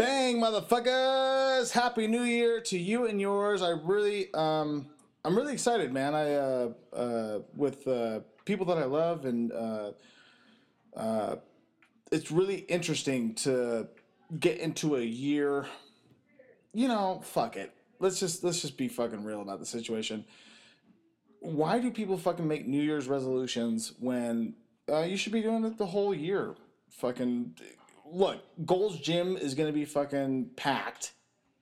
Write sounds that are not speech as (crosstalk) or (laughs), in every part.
Bang, motherfuckers! Happy New Year to you and yours. I really, um, I'm really excited, man. I, uh, uh, with uh, people that I love, and uh, uh, it's really interesting to get into a year. You know, fuck it. Let's just let's just be fucking real about the situation. Why do people fucking make New Year's resolutions when uh, you should be doing it the whole year? Fucking look, Gold's Gym is gonna be fucking packed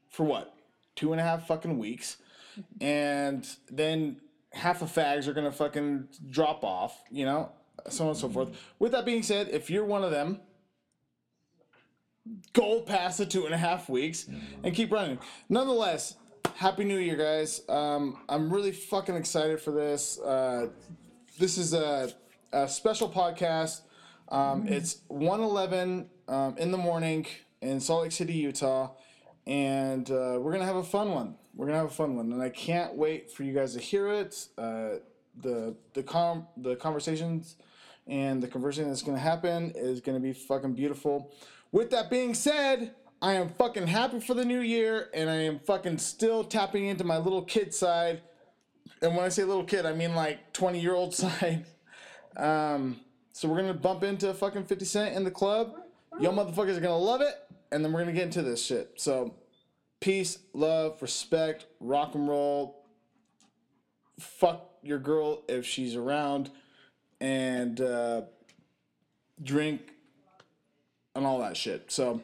for what? Two and a half fucking weeks. And then half the fags are gonna fucking drop off, you know, so on and so forth. With that being said, if you're one of them, go past the two and a half weeks and keep running. Nonetheless, happy new year, guys. Um, I'm really fucking excited for this. Uh, this is a, a special podcast. Um, it's 111 um, in the morning in Salt Lake City, Utah, and uh, we're gonna have a fun one. We're gonna have a fun one, and I can't wait for you guys to hear it. Uh, the the com the conversations and the conversion that's gonna happen is gonna be fucking beautiful. With that being said, I am fucking happy for the new year, and I am fucking still tapping into my little kid side. And when I say little kid, I mean like 20 year old (laughs) side. Um, so we're gonna bump into fucking 50 Cent in the club. Yo motherfuckers are gonna love it, and then we're gonna get into this shit. So peace, love, respect, rock and roll. Fuck your girl if she's around, and uh, drink and all that shit. So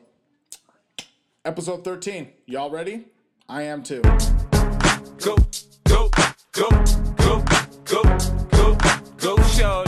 episode 13. Y'all ready? I am too. Go, go, go, go, go, go, go, shorty.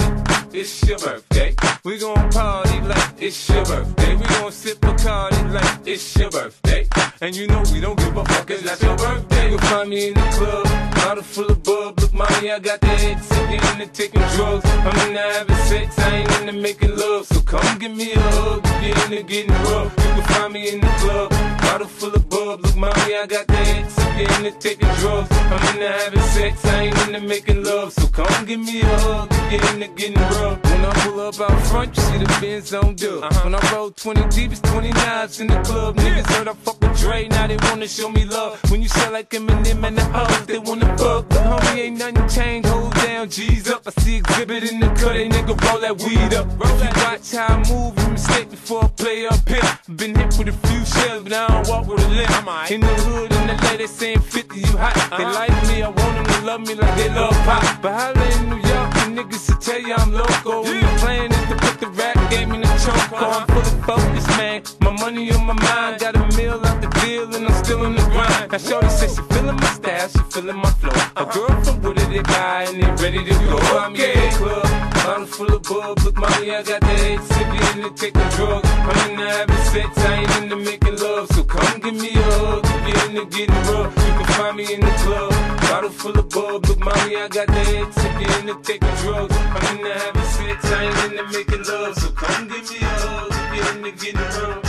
It's your birthday. We gon' party like it's your birthday. We gon' sip Bacardi like it's your birthday. And you know we don't give a fuck, it's not your birthday. You'll find me in the club, bottle full of bub. Look, mommy, I got the head sick, into taking drugs. I'm into having sex, I ain't into making love. So come give me a hug, if you're into getting rough. You can find me in the club, bottle full of bub. Look, mommy, I got the head sick, into taking drugs. I'm into having sex, I ain't into making love. So come give me a hug, you're into getting rough. When I pull up out front, you see the Benz on dub. Uh-huh. When I roll 20 deep, it's 29s in the club. Niggas heard I fuck with Dre, now they wanna show me love. When you sell like Eminem and the hoes, they wanna fuck. But homie, ain't nothing changed, hold down, G's up. I see Xzibit in the cut, they nigga roll that weed up. If you watch how I move, mistake before I play up here. Been hit with a few shells, but I don't walk with a limp. In the hood, in the LA, they saying 50, you hot. They like me, I want them to love me like they love pop. But holla in New York, the niggas will tell you I'm local. When the plan is to put the rap game in the choke. I'm full of focus, man. My money on my mind, got a meal out the deal, and I'm still in the grind. Now, Shorty says she feeling my style, she feeling my flow. A girl from Wooded, they guy, and they ready to go. I'm in the club, bottle full of bub. Look, mommy, I got the head sippy into taking drugs. I'm into having sex, I ain't into making love. So come give me a hug, if you're into getting rough. You can find me in the club, bottle full of bub. Look, mommy, I got the head sippy into taking drugs. I'm into having sex, I ain't into making love. So come give me a hug, if you're into getting rough.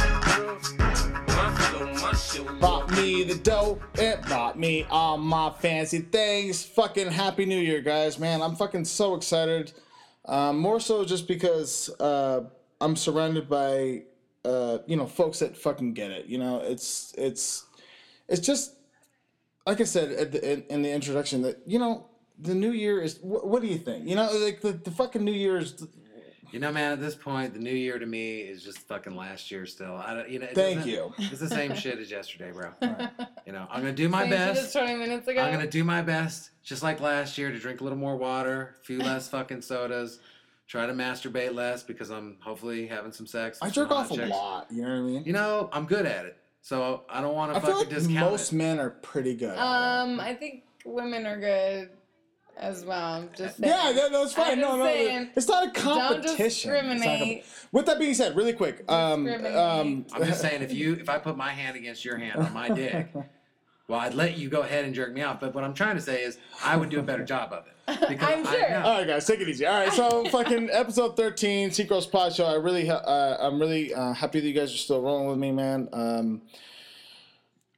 Bought me the dough, it bought me all my fancy things. Fucking happy new year, guys, man. I'm fucking so excited. Um, more so just because uh, I'm surrounded by uh, you know folks that fucking get it. You know, it's it's it's just like I said at the, in, in the introduction that you know the new year is. Wh- what do you think? You know, like the, the fucking new year is. You know, man, at this point, the new year to me is just fucking last year still. I don't, you know, Thank you. It's the same shit as yesterday, bro. (laughs) You know, I'm gonna do my Same best. 20 minutes ago. I'm gonna do my best, just like last year, to drink a little more water, a few less (laughs) fucking sodas, try to masturbate less because I'm hopefully having some sex. I with jerk hot off a lot. You know what I mean? You know, I'm good at it, so I don't want I to feel fucking like discount most it. men are pretty good. Um, I think women are good as well. Just saying. Yeah, that, that's fine. No, no, saying, it's not a Don't competition. It's not a comp- discriminate. With that being said, really quick, um, um, I'm just saying, if (laughs) you if I put my hand against your hand on my dick, (laughs) well, I'd let you go ahead and jerk me off. But what I'm trying to say is, I would do a better job of it. (laughs) Because I'm I sure. know. All right, guys, take it easy. All right, so (laughs) fucking episode thirteen, Seacrest Pod Show. I really, uh, I'm really uh, happy that you guys are still rolling with me, man. Um,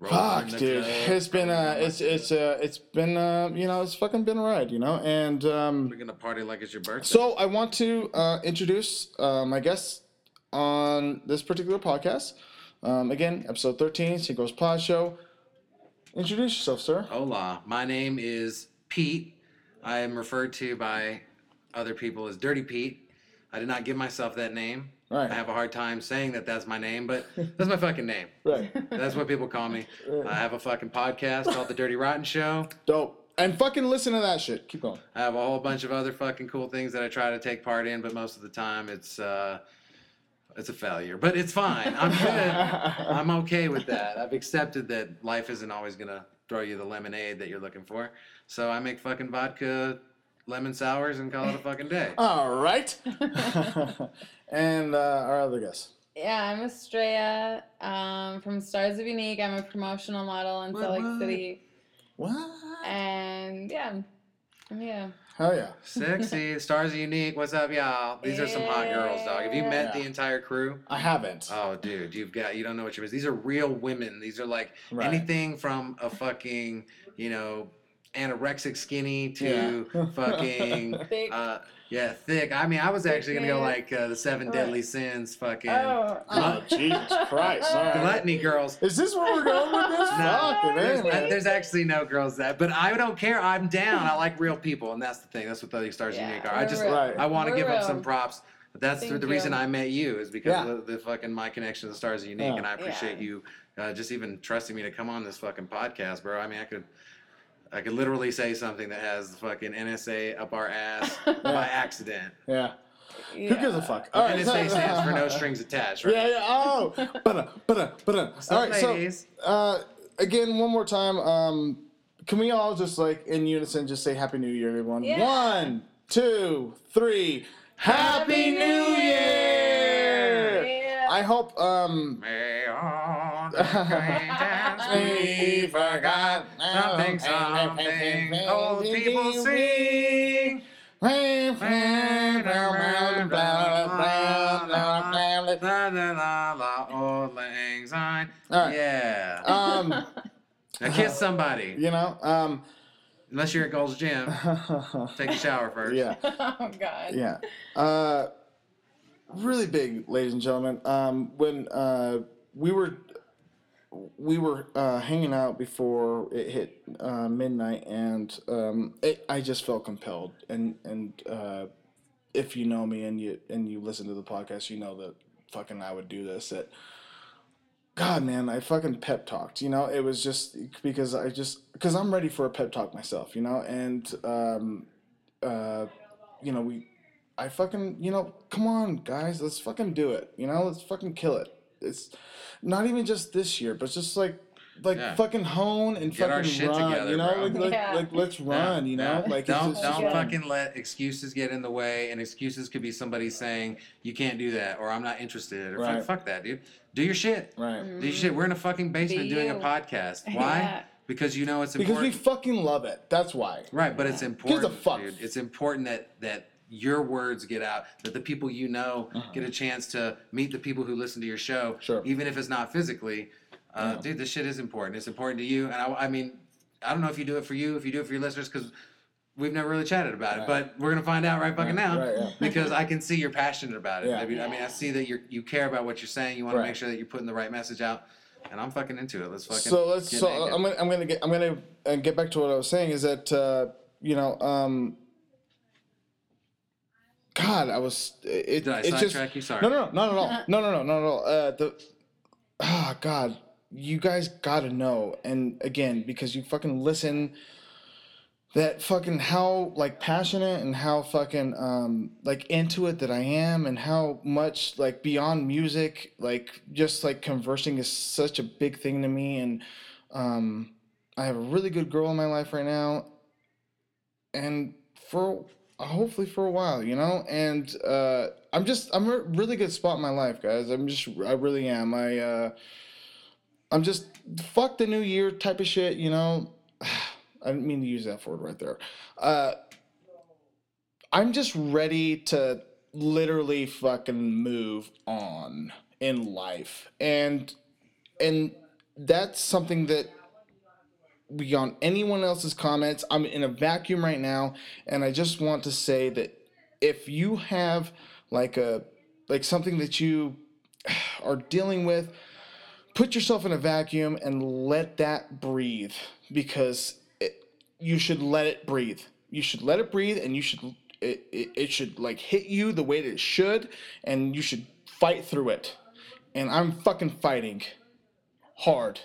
fuck, dude, club, it's been, uh, it's, it's, uh, it's been, uh, you know, it's fucking been a ride, you know, and um, We're gonna party like it's your birthday. So I want to uh, introduce uh, my guests on this particular podcast. Um, again, episode 13, Synchros Pod Show. Introduce yourself, sir. Hola, my name is Pete. I am referred to by other people as Dirty Pete. I did not give myself that name. Right. I have a hard time saying that that's my name, but (laughs) that's my fucking name. Right. That's what people call me. (laughs) I have a fucking podcast called The Dirty Rotten Show. Dope. And fucking listen to that shit. Keep going. I have a whole bunch of other fucking cool things that I try to take part in, but most of the time it's uh, it's a failure. But it's fine. I'm (laughs) good. I'm okay with that. I've accepted that life isn't always gonna throw you the lemonade that you're looking for. So I make fucking vodka lemon sours and call it a fucking day. (laughs) All right. (laughs) and uh, our other guest. Yeah, I'm Astraea um, from Stars of Unique. I'm a promotional model in What, Salt Lake? City. What? And yeah, yeah. Hell yeah. Sexy stars are unique. What's up, y'all? These are some hot girls, dog. Have you met the entire crew? I haven't. Oh, dude, you've got you don't know what you're missing. These are real women. These are like Right. anything from a fucking you know anorexic skinny to Yeah. fucking (laughs) Thick. uh yeah thick. I mean, I was actually gonna go like uh, the seven Right. deadly sins, fucking Oh, Oh, Jesus Christ. (laughs) All right. gluttony girls. Is this where we're going with this? (laughs) No, Fucking there's, man. there's actually no girls that, but I don't care. I'm down. I like real people, and that's the thing. That's what the stars Yeah, unique are. I just real. Right. I want to We're give up some props. But that's Thank the reason. I met you is because Yeah. of the, the fucking my connection to the stars are unique, Yeah. and I appreciate Yeah. you uh, just even trusting me to come on this fucking podcast, bro. I mean, I could. I could literally say something that has the fucking NSA up our ass (laughs) by accident. yeah. yeah. Who gives a fuck? All right. NSA stands for no (laughs) strings attached, right? Yeah, yeah. Oh, but but but all up, ladies? So, uh, again, one more time. Um, can we all just like in unison just say Happy New Year, everyone? Yeah. One, two, three. Happy, New Year! Yeah. I hope um. (laughs) May all the acquaintance we forgot something, something old people sing. La, la, la, la, auld lang syne. All right. Yeah. um, now kiss somebody. you know, um, Unless you're at Gold's Gym. Take a shower first. yeah. oh God. Yeah. Uh, really big, ladies and gentlemen. Um, when uh, we were we were uh, hanging out before it hit uh, midnight, and um, it, I just felt compelled. And and uh, if you know me and you and you listen to the podcast, you know that fucking I would do this. That God, man, I fucking pep talked. You know, it was just because I just because I'm ready for a pep talk myself. You know, and um, uh, you know we I fucking, you know, come on, guys, let's fucking do it. You know, let's fucking kill it. It's not even just this year, but just like, like Yeah. fucking hone and Get our fucking shit run. together, you know, bro. like, like, Yeah. like let's run. You know, Yeah. like don't it's just, don't Yeah. fucking let excuses get in the way. And excuses could be somebody saying you can't do that or I'm not interested or fuck, Right. fuck that, dude. Do your shit. right Do your shit. We're in a fucking basement Be doing a podcast. (laughs) Why? Yeah. Because you know it's important. because we fucking love it. That's why. right, but it's Gives a important, fuck. dude. It's important that that your words get out, that the people you know Uh-huh. get a chance to meet the people who listen to your show, Sure. even if it's not physically. Uh, Yeah. Dude, this shit is important. It's important to you, and I, I mean, I don't know if you do it for you, if you do it for your listeners, because we've never really chatted about it, Right. but we're gonna find out right fucking now Right, yeah. (laughs) because I can see you're passionate about it. Yeah. I mean, I mean, I see that you you care about what you're saying. You want to make sure that you're putting the right message out, and I'm fucking into it. Let's fucking. So let's. So naked. I'm gonna. I'm gonna get. I'm gonna uh, get back to what I was saying. Is that uh, you know. Um, God, I was. It, Did I it's just. you? Sorry. No, no, no, not at all. No, no, no, not at all. Uh, the. Ah, God, you guys gotta know, and again, because you fucking listen. That fucking how like passionate and how fucking um like into it that I am and how much like beyond music like just like conversing is such a big thing to me and um I have a really good girl in my life right now and for hopefully for a while you know? And uh I'm just I'm a really good spot in my life guys. I'm just I really am. I uh I'm just fuck the new year type of shit you know? (sighs) I didn't mean to use that word right there. Uh, I'm just ready to literally fucking move on in life, and and that's something that beyond anyone else's comments, I'm in a vacuum right now, and I just want to say that if you have like a like something that you (sighs) are dealing with put yourself in a vacuum and let that breathe because it, you should let it breathe. You should let it breathe and you should it, it, it should like hit you the way that it should and you should fight through it. And I'm fucking fighting hard.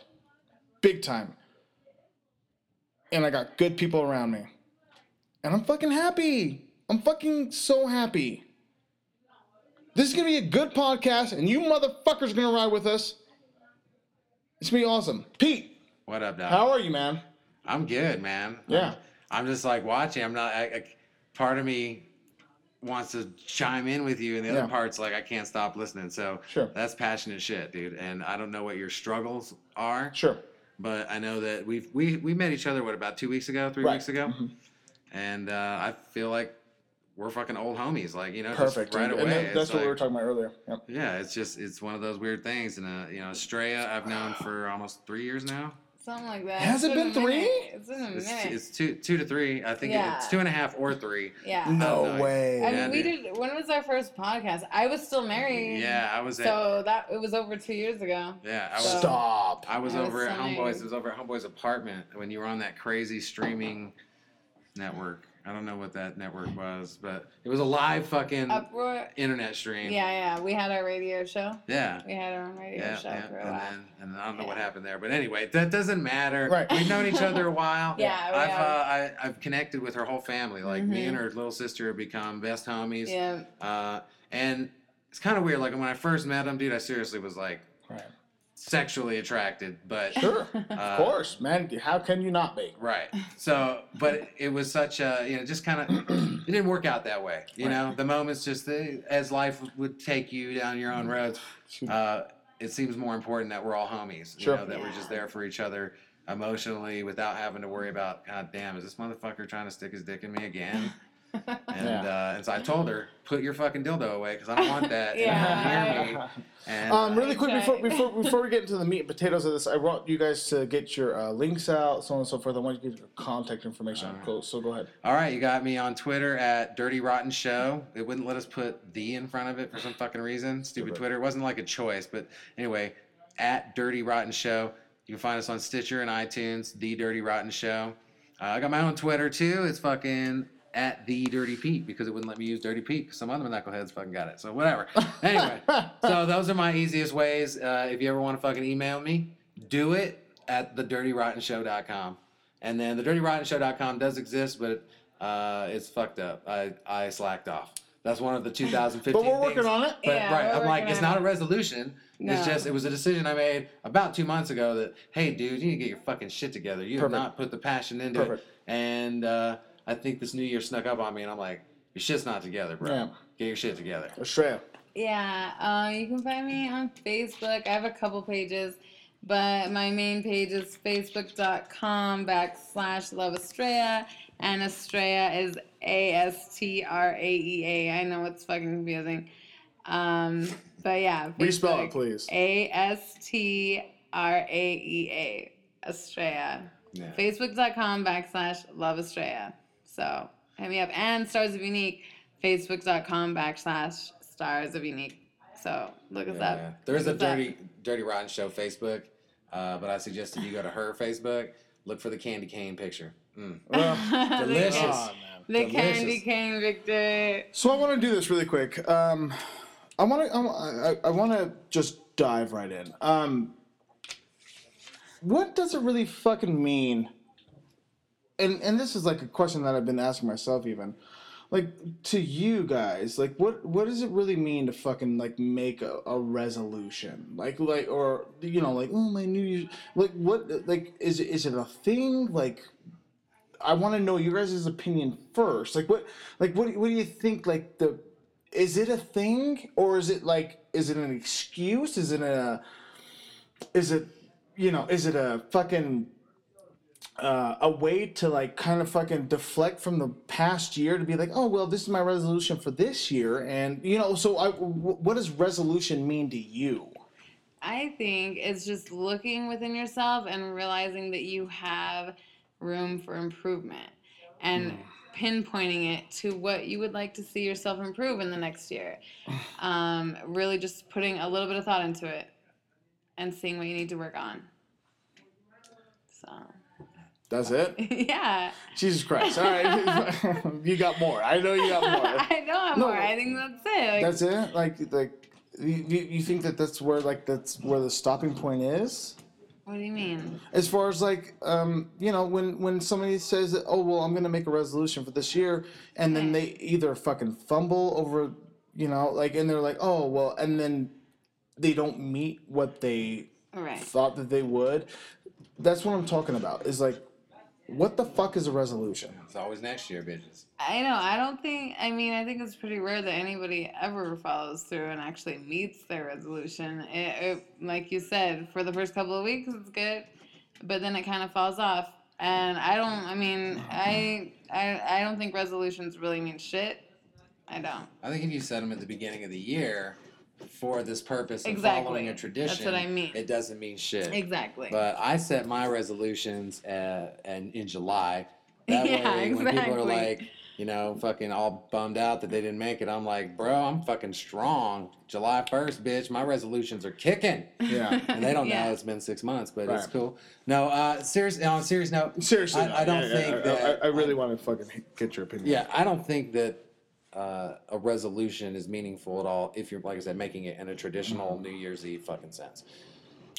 Big time. And I got good people around me. And I'm fucking happy. I'm fucking so happy. This is gonna be a good podcast, and you motherfuckers are gonna ride with us. It's gonna be awesome. Pete, What up, Doc? how are you, man? I'm good, man. Yeah. I'm, I'm just like watching. I'm not. I, I, part of me wants to chime in with you, and the Yeah. other part's like I can't stop listening. So Sure. that's passionate shit, dude. And I don't know what your struggles are, Sure. But I know that we've we we met each other what about two weeks ago, three Right. weeks ago, Mhm. and uh, I feel like we're fucking old homies. Like you know, just Perfect. right And- away. and that- it's that's what we like- were talking about earlier. Yep. Yeah, it's just it's one of those weird things, and uh, you know, Astraea I've known (sighs) for almost three years now. Something like that. Has It's it been been three? minute. It's been a It's, minute. it's two two to three. I think Yeah. it's two and a half or three. yeah. No no, way. I Yeah, we dude. did. When was our first podcast? I was still married. Yeah, I was at So that it was over two years ago. yeah I was So- Stop. I was I was over at signing. Homeboys. It was over at Homeboys apartment when you were on that crazy streaming network. I don't know what that network was, but it was a live fucking Uproar. internet stream. Yeah, yeah. We had our radio show. Yeah. We had our own radio Yeah, show yeah, for a and while. then and then I don't know what happened there, but anyway, that doesn't matter. Right. We've known each other a while. (laughs) Yeah, we I've uh, I, I've connected with her whole family. Like me Mhm. and her little sister have become best homies. yeah. Uh, and it's kind of weird. Like when I first met him, dude, I seriously was like Right. Sexually attracted, but Sure. Uh, of course, man. How can you not be? right. So, but it was such a you know just kind of it didn't work out that way. You know, the moments just as life would take you down your own roads. Uh, it seems more important that we're all homies. You Sure. know, that we're just there for each other emotionally without having to worry about God damn, is this motherfucker trying to stick his dick in me again? (laughs) And Yeah. uh, and so I told her, put your fucking dildo away because I don't want that (laughs) Yeah. near me. And Um, really quick before, before (laughs) before we get into the meat and potatoes of this, I want you guys to get your uh, links out, so on and so forth. I want you to get your contact information. Alright. Cool. So go ahead. all right, you got me on Twitter at Dirty Rotten Show. It wouldn't let us put the in front of it for some fucking reason. Stupid Stupid. Twitter. It wasn't like a choice, but anyway, at Dirty Rotten Show. You can find us on Stitcher and iTunes, The Dirty Rotten Show. Uh, I got my own Twitter too. It's fucking at The Dirty Pete because it wouldn't let me use Dirty Pete 'cause some other knuckleheads fucking got it. So whatever. (laughs) Anyway, so those are my easiest ways. Uh, if you ever want to fucking email me, do it at thedirtyrottenshow.com. And then thedirtyrottenshow.com does exist, but uh, it's fucked up. I, I slacked off. That's one of the 2015 but we're working things. on it. But Yeah, right, I'm like, it's not it. a resolution. No. It's just, it was a decision I made about two months ago that, hey, dude, you need to get your fucking shit together. You have not put the passion into Perfect. it. And uh, I think this new year snuck up on me, and I'm like, your shit's not together, bro. Yeah. Get your shit together. Astraea. Yeah, uh, you can find me on Facebook. I have a couple pages, but my main page is facebook.com backslash love Astraea, and Astraea is A S T R A E A. I know it's fucking confusing. Um, but yeah, Respell Facebook, it, please. A S T R A E A. Astraea. Yeah. Facebook.com backslash love Astraea. So hit me up. And Stars of Unique, Facebook.com backslash Stars of Unique. So look us Yeah. up. There's a Look us up. dirty, dirty rotten show Facebook, uh, but I suggest if you go to her Facebook, look for the candy cane picture. Mm. (laughs) Well, (laughs) Delicious. oh, man. The candy cane Victor. So I want to do this really quick. Um, I want to. I, I want to just dive right in. Um, what does it really fucking mean? And and this is like a question that I've been asking myself even. Like to you guys, like what what does it really mean to fucking like make a, a resolution? Like like or you know like oh my new like what like is it is it a thing like I want to know your guys' opinion first. Like what like what what do you think like the is it a thing or is it like is it an excuse? Is it a is it you know, is it a fucking uh, a way to like kind of fucking deflect from the past year to be like, oh well, this is my resolution for this year, and you know, so I, w- what does resolution mean to you? I think it's just looking within yourself and realizing that you have room for improvement and pinpointing it to what you would like to see yourself improve in the next year. (sighs) Um, really just putting a little bit of thought into it. and seeing what you need to work on. So, That's it. (laughs) yeah. Jesus Christ! All right, (laughs) you got more. I know you got more. (laughs) I know I'm No. more. I think that's it. Like, That's it. Like like. You, you think that that's where like that's where the stopping point is what do you mean? as far as like um you know when when somebody says that oh well I'm gonna make a resolution for this year and then they either fucking fumble over you know like and they're like oh well and then they don't meet what they Right. thought that they would that's what I'm talking about is like what the fuck is a resolution It's always next year, bitches. I know. I don't think. I mean, I think it's pretty rare that anybody ever follows through and actually meets their resolution. It, it, like you said, for the first couple of weeks, it's good, but then it kind of falls off. And I don't. I mean, I I I don't think resolutions really mean shit. I don't. I think if you set them at the beginning of the year for this purpose of Exactly. following a tradition. That's what I mean. it doesn't mean shit. Exactly. But I set my resolutions uh, and in July. (laughs) That Yeah, way, when people are like, you know, fucking all bummed out that they didn't make it, I'm like, bro, I'm fucking strong. July 1st, bitch, my resolutions are kicking. yeah (laughs) And they don't Yeah. know it's been six months, but it's cool. No, uh, serious. On a serious note, seriously I, I don't yeah, yeah, think I- that. I, I really want to fucking get your opinion Yeah, I don't think that uh, a resolution is meaningful at all if you're, like I said, making it in a traditional New Year's Eve fucking sense.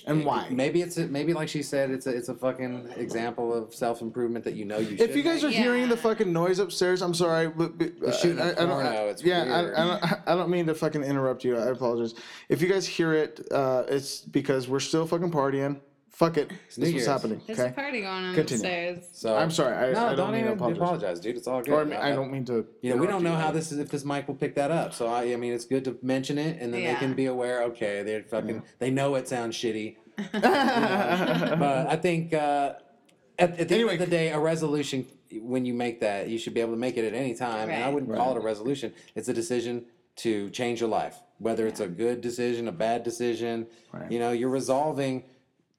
and why Maybe it's a, maybe like she said, it's a it's a fucking example of self improvement that you know you. Should If you guys are make. Yeah. hearing the fucking noise upstairs, I'm sorry. But, but, They're shooting I, a I don't, porno, it's yeah, weird. I, I, don't, I don't mean to fucking interrupt you. I apologize. If you guys hear it, uh, it's because we're still fucking partying. Fuck it. This New is what's Year's. happening. There's Okay. a party going on Continue. upstairs. so I'm sorry. I, no, I don't, don't, mean even to apologize. apologize, dude. It's all good. Or I, mean, I don't mean to. You know, we don't know how this is if this mic will pick that up. So I, I mean, it's good to mention it, and then they Yeah. can be aware. Okay, they're fucking. They know it sounds shitty, (laughs) but I think uh, at, at the Anyway. end of the day, a resolution when you make that, you should be able to make it at any time. And I Right. wouldn't call it a resolution. It's a decision to change your life, whether it's a good decision, a bad decision. Right. You know, you're resolving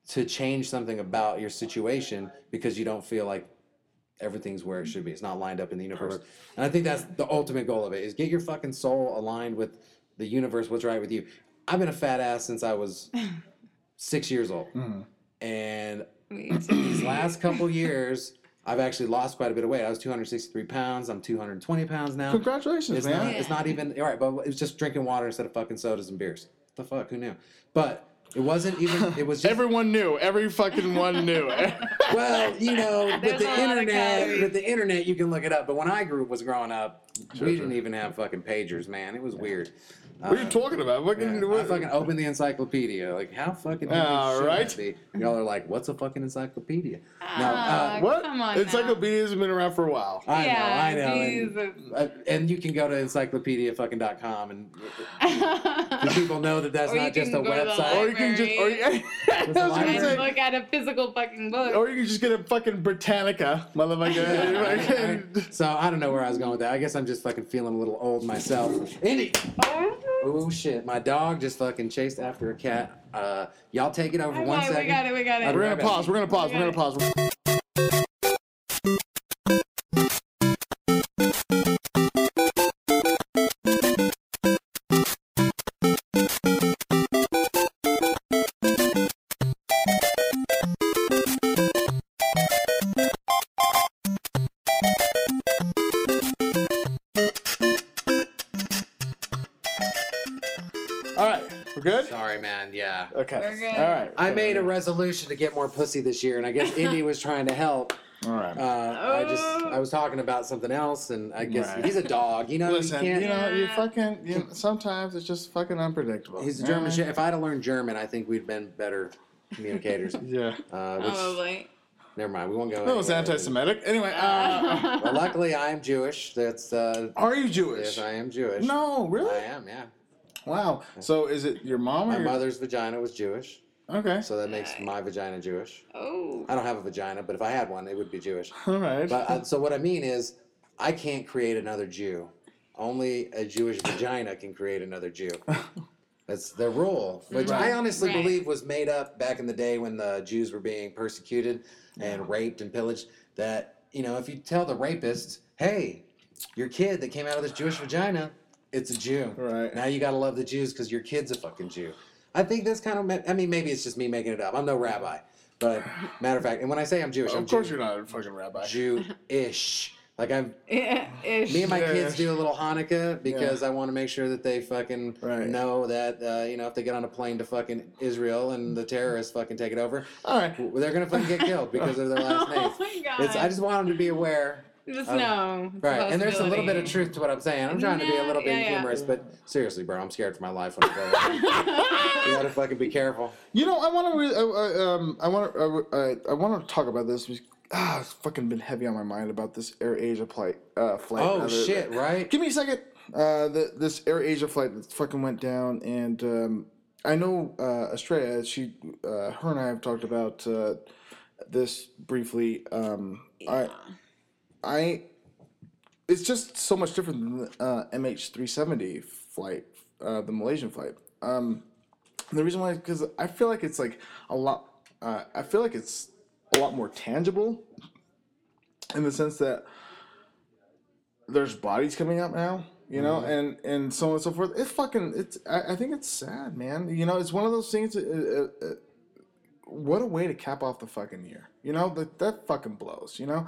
to change something about your situation because you don't feel like everything's where it should be. It's not lined up in the universe. And I think that's the ultimate goal of it is get your fucking soul aligned with the universe, what's right with you. I've been a fat ass since I was (laughs) six years old. Mm-hmm. And (clears throat) these last couple years, I've actually lost quite a bit of weight. I was 263 pounds. I'm 220 pounds now. Congratulations, It's man. not. It's not even. All right, but it's just drinking water instead of fucking sodas and beers. The fuck? Who knew? But it wasn't even. It was (laughs) just. Everyone knew. Every fucking one knew. (laughs) well, you know, with There's the a lot of internet, calories. with the internet, you can look it up. But when I grew was growing up, we didn't even have fucking pagers, man. It was weird. What are you talking about? What can Yeah, I fucking open the encyclopedia. Like, how fucking heavy All should right. that be? Y'all are like, what's a fucking encyclopedia? no, Ah, uh, What? Come on Encyclopedias have been around for a while. I Yeah, know, I know. And, Jesus. uh, and you can go to encyclopediafucking.com and (laughs) the people know that that's Or you not just a can go to the website. Or you can just, or you, I was gonna library. (laughs) say, and look at a physical fucking book. or you can just get a fucking Britannica, motherfucker. (laughs) so I don't know where I was going with that. I guess I'm just fucking feeling a little old myself. Andy. oh, Oh shit! My dog just fucking chased after a cat. Uh, y'all take it over one okay, second. we got it, we got it. we're gonna pause. We're gonna pause. We're gonna pause. Resolution to get more pussy this year, and I guess Indy was trying to help. All right. Uh, I just. I was talking about something else, and I guess Right. he's a dog. You know, Listen, you you, can't. know, you fucking. You know, sometimes it's just fucking unpredictable. He's a German right. shit. If I'd have learned German, I think we'd been better communicators. (laughs) Yeah. Uh, which, Probably. never mind, we won't go. That was anywhere. anti-Semitic. Anyway, uh, (laughs) (laughs) Well, luckily, I am Jewish. That's uh, are you Jewish? yes, I am Jewish. No, really? I am. Yeah, Wow. So is it your mom or my your mother's vagina was Jewish, Okay. so that makes my vagina Jewish. oh. I don't have a vagina, but if I had one, it would be Jewish. (laughs) All right. But uh, so what I mean is, I can't create another Jew. Only a Jewish vagina can create another Jew. (laughs) That's the rule, which I honestly Right. believe was made up back in the day when the Jews were being persecuted and raped and pillaged. That you know, if you tell the rapist, "Hey, your kid that came out of this Jewish vagina, it's a Jew," Right. now you gotta love the Jews because your kid's a fucking Jew. I think that's kind of. I mean, maybe it's just me making it up. I'm no rabbi, but matter of fact, and when I say I'm Jewish, I'm Of course, Jew- you're not a fucking rabbi. Jewish. Like I'm. Yeah, ish. Me and my Yeah. kids do a little Hanukkah because I want to make sure that they fucking Right. know that uh, you know if they get on a plane to fucking Israel and the terrorists fucking take it over, All right. they're gonna fucking get killed because of their last name. (laughs) Oh my god. It's, I just want them to be aware. Just um, know. it's Right, and there's a little bit of truth to what I'm saying. I'm trying to be a little bit Yeah, yeah. humorous, but seriously, bro, I'm scared for my life when I go there. (laughs) you gotta fucking be careful. You know, I want to. Re- uh, uh, um, I want to. Uh, I want to talk about this. Because, ah, it's fucking been heavy on my mind about this Air Asia flight. Uh, flight. Oh Uh, the- shit, right? Give me a second. Uh, the, this Air Asia flight that fucking went down, and um, I know uh, Astraea. She, uh, her and I have talked about uh, this briefly. Um, I, I, it's just so much different than the uh, MH370 flight, uh, the Malaysian flight. Um, the reason why, because I feel like it's like a lot. Uh, I feel like it's a lot more tangible, in the sense that there's bodies coming up now, you know, and and so on and so forth. It's fucking. It's. I, I think it's sad, man. You know, it's one of those things. Uh, uh, uh, what a way to cap off the fucking year. You know that that fucking blows. You know,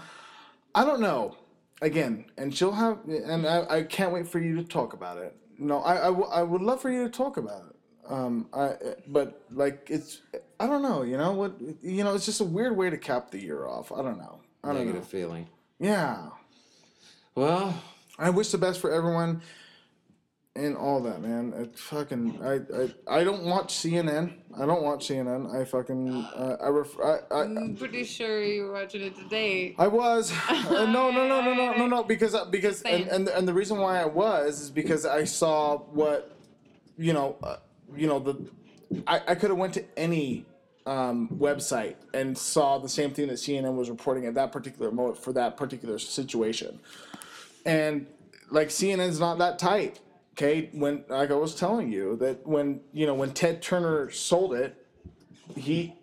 I don't know. Again, and she'll have, and I, I can't wait for you to talk about it. No, I, I, w- I would love for you to talk about it. Um, I, but like it's, I don't know. You know what? You know, it's just a weird way to cap the year off. I don't know. I don't Negative know. feeling. Yeah. Well, I wish the best for everyone and all that, man. It fucking I I, I don't watch CNN. I don't watch CNN. I fucking uh, I ref I, I'm pretty sure you were watching it today. I was (laughs) uh, no no no no no no no because because and, and and the reason why I was is because I saw what you know uh, you know the I, I could have went to any um, website and saw the same thing that CNN was reporting at that particular moment for that particular situation and like CNN's not that tight. Okay, when like I was telling you that when you know when Ted Turner sold it, he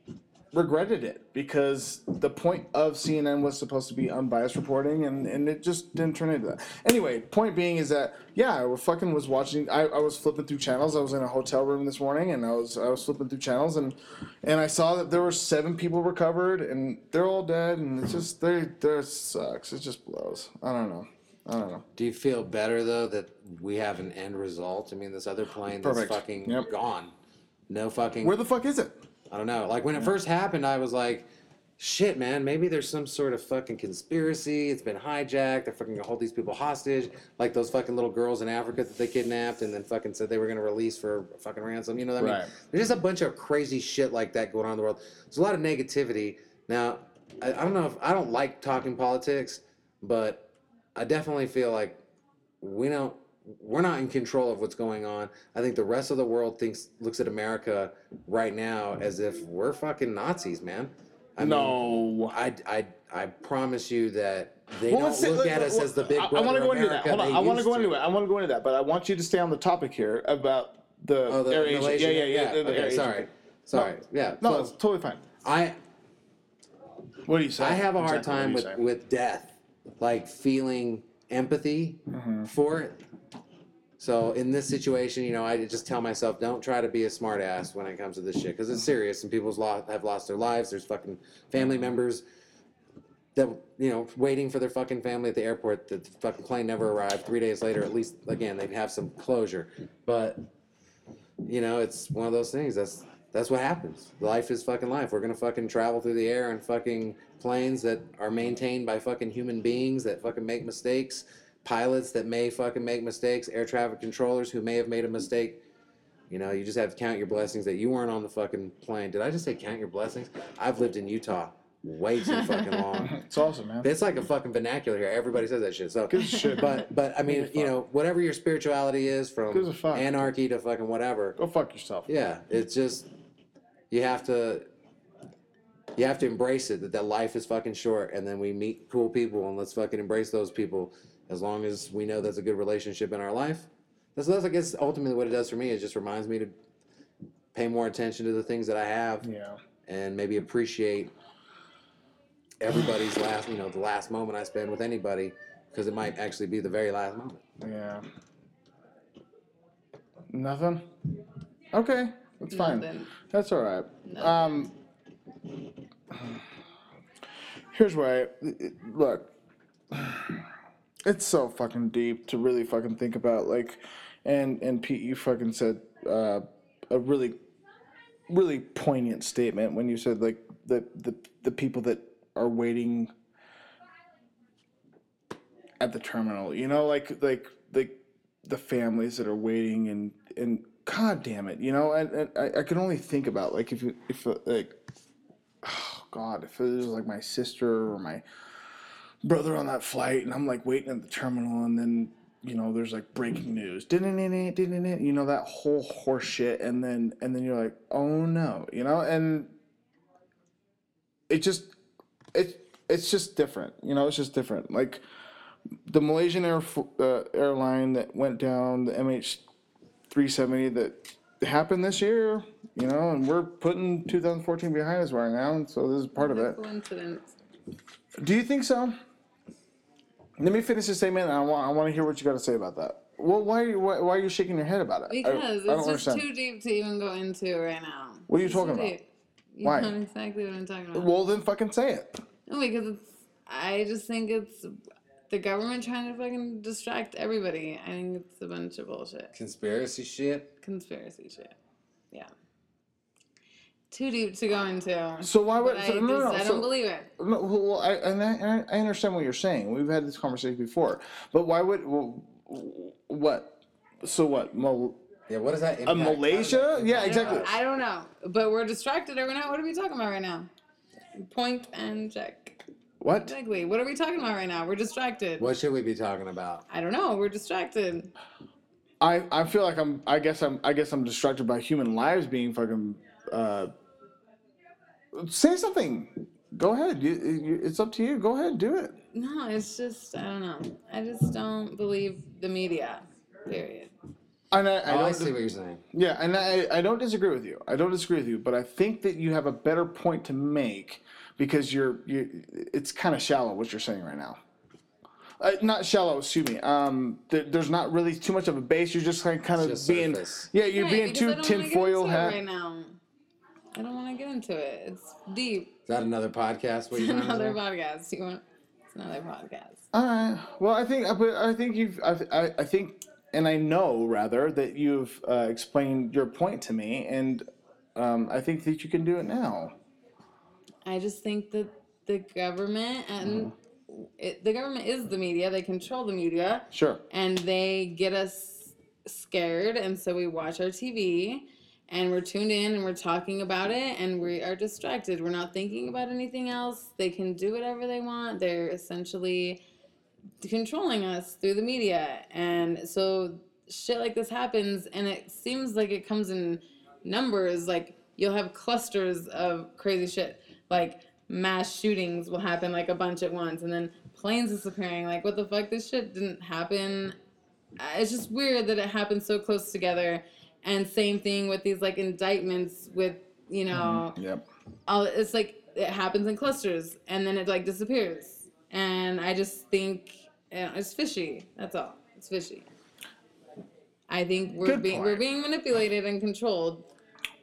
regretted it because the point of CNN was supposed to be unbiased reporting, and and it just didn't turn into that. Anyway, point being is that yeah, I fucking was watching. I, I was flipping through channels. I was in a hotel room this morning, and I was I was flipping through channels, and and I saw that there were seven people recovered, and they're all dead, and it's just they they sucks. It just blows. I don't know. I don't know. do you feel better though that we have an end result? I mean, this other plane that's fucking Yep. gone. No fucking. Where the fuck is it? I don't know. Like when it first happened, I was like, shit, man, maybe there's some sort of fucking conspiracy. It's been hijacked. They're fucking gonna hold these people hostage. Like those fucking little girls in Africa that they kidnapped and then fucking said they were gonna release for fucking ransom. You know what I mean? Right. There's just a bunch of crazy shit like that going on in the world. There's a lot of negativity. Now, I, I don't know if I don't like talking politics, but I definitely feel like we don't we're not in control of what's going on. I think the rest of the world thinks looks at America right now as if we're fucking Nazis, man. I mean, no. I, I, I promise you that they Well, don't look at us well, as the big I- brother I want to go into that. Hold on. I want to go into it. I want to go into that, but I want you to stay on the topic here about the, Oh, the Air Asia. Malaysian- Yeah, yeah, yeah. the- the okay, Asia sorry, sorry. Yeah. No, so it's totally fine. I, What do you say? I have a hard Exactly time with, do you say? with death, like feeling empathy Mm-hmm. for it. So in this situation, you know, I just tell myself, don't try to be a smart ass when it comes to this shit, because it's serious and people's lo- have lost their lives. There's fucking family members that you know waiting for their fucking family at the airport. The fucking plane never arrived. Three days later, at least again they'd have some closure. But you know, it's one of those things. That's that's what happens. Life is fucking life. We're gonna fucking travel through the air in fucking planes that are maintained by fucking human beings that fucking make mistakes, pilots that may fucking make mistakes, air traffic controllers who may have made a mistake. You know, you just have to count your blessings that you weren't on the fucking plane. Did I just say count your blessings? I've lived in Utah way too (laughs) fucking long. It's awesome, man. It's like a fucking vernacular here. Everybody says that shit. So, shit. but but I mean, you know, whatever your spirituality is, from anarchy to fucking whatever. Go fuck yourself. Yeah, it's just you have to you have to embrace it that that life is fucking short, and then we meet cool people, and let's fucking embrace those people as long as we know that's a good relationship in our life. That's, that's I guess ultimately what it does for me. It just reminds me to pay more attention to the things that I have Yeah. and maybe appreciate everybody's last, you know, the last moment I spend with anybody because it might actually be the very last moment. Yeah. Nothing. Okay. That's fine. Nothing. That's all right. Um, here's why. Look, it's so fucking deep to really fucking think about. Like, and and Pete, you fucking said uh, a really, really poignant statement when you said like the the the people that are waiting at the terminal. You know, like like like the families that are waiting and and god damn it, you know, I, I can only think about like if you if uh, like oh god, if it was like my sister or my brother on that flight and I'm like waiting at the terminal and then you know there's like breaking news didn't it didn't it you know that whole horse shit and then and then you're like oh no you know and it just it it's just different you know it's just different. Like the Malaysian Air uh, airline that went down the MH370 that happened this year, you know, and we're putting 2014 behind us right now, and so this is part of it. Coincidence. Do you think so? Let me finish the statement. And I want I want to hear what you got to say about that. Well, why are you why, why are you shaking your head about it? I- Because I, don't it's just understand. too deep to even go into right now. What are you It's talking too about? deep. You Why? know exactly what I'm talking about. Well, then fucking say it. No, because it's. I just think it's the government trying to fucking distract everybody. I think it's a bunch of bullshit. Conspiracy shit. Conspiracy shit. Yeah. Too deep to go into. So why would But I, no, no, I so- don't believe it. No, well, I, and I, and I understand what you're saying. We've had this conversation before, but why would well, what? So what? Mal- Yeah, what does that impact? Malaysia? Yeah, I don't- exactly. I don't know. But we're distracted right now. What are we talking about right now? Point and check. What? Exactly. What are we talking about right now? We're distracted. What should we be talking about? I don't know. We're distracted. I, I feel like I'm. I guess I'm. I guess I'm distracted by human lives being fucking. Uh, say something. Go ahead. You, you, it's up to you. Go ahead. Do it. No, it's just I don't know. I just don't believe the media. Period. And I, I Oh, don't I see what you're saying. Yeah, and I, I don't disagree with you. I don't disagree with you, but I think that you have a better point to make because you're you. It's kind of shallow what you're saying right now. Uh, not shallow, excuse me. Um, there, there's not really too much of a base. You're just like kind of just being, surface. yeah, you're Right, being because too I don't wanna get tinfoil into it hat. right now. I don't want to get into it. It's deep. Is that another podcast? What It's you trying to another say? podcast. You want? It's another podcast. All right. Well, I think, but I think you've, I, I, I think, and I know rather that you've uh, explained your point to me, and um, I think that you can do it now. I just think that the government and Mm-hmm. it, the government is the media. They control the media. Sure. and they get us scared and so we watch our tv and we're tuned in and we're talking about it and we are distracted we're not thinking about anything else they can do whatever they want they're essentially controlling us through the media and so shit like this happens and it seems like it comes in numbers like you'll have clusters of crazy shit like mass shootings will happen like a bunch at once and then planes disappearing. Like what the fuck? This shit didn't happen. Uh, it's just weird that it happened so close together. And same thing with these like indictments with you know Yep. all it's like it happens in clusters and then it like disappears. And i just think you know, it's fishy. That's all. It's fishy. I think we're Good being we're being manipulated and controlled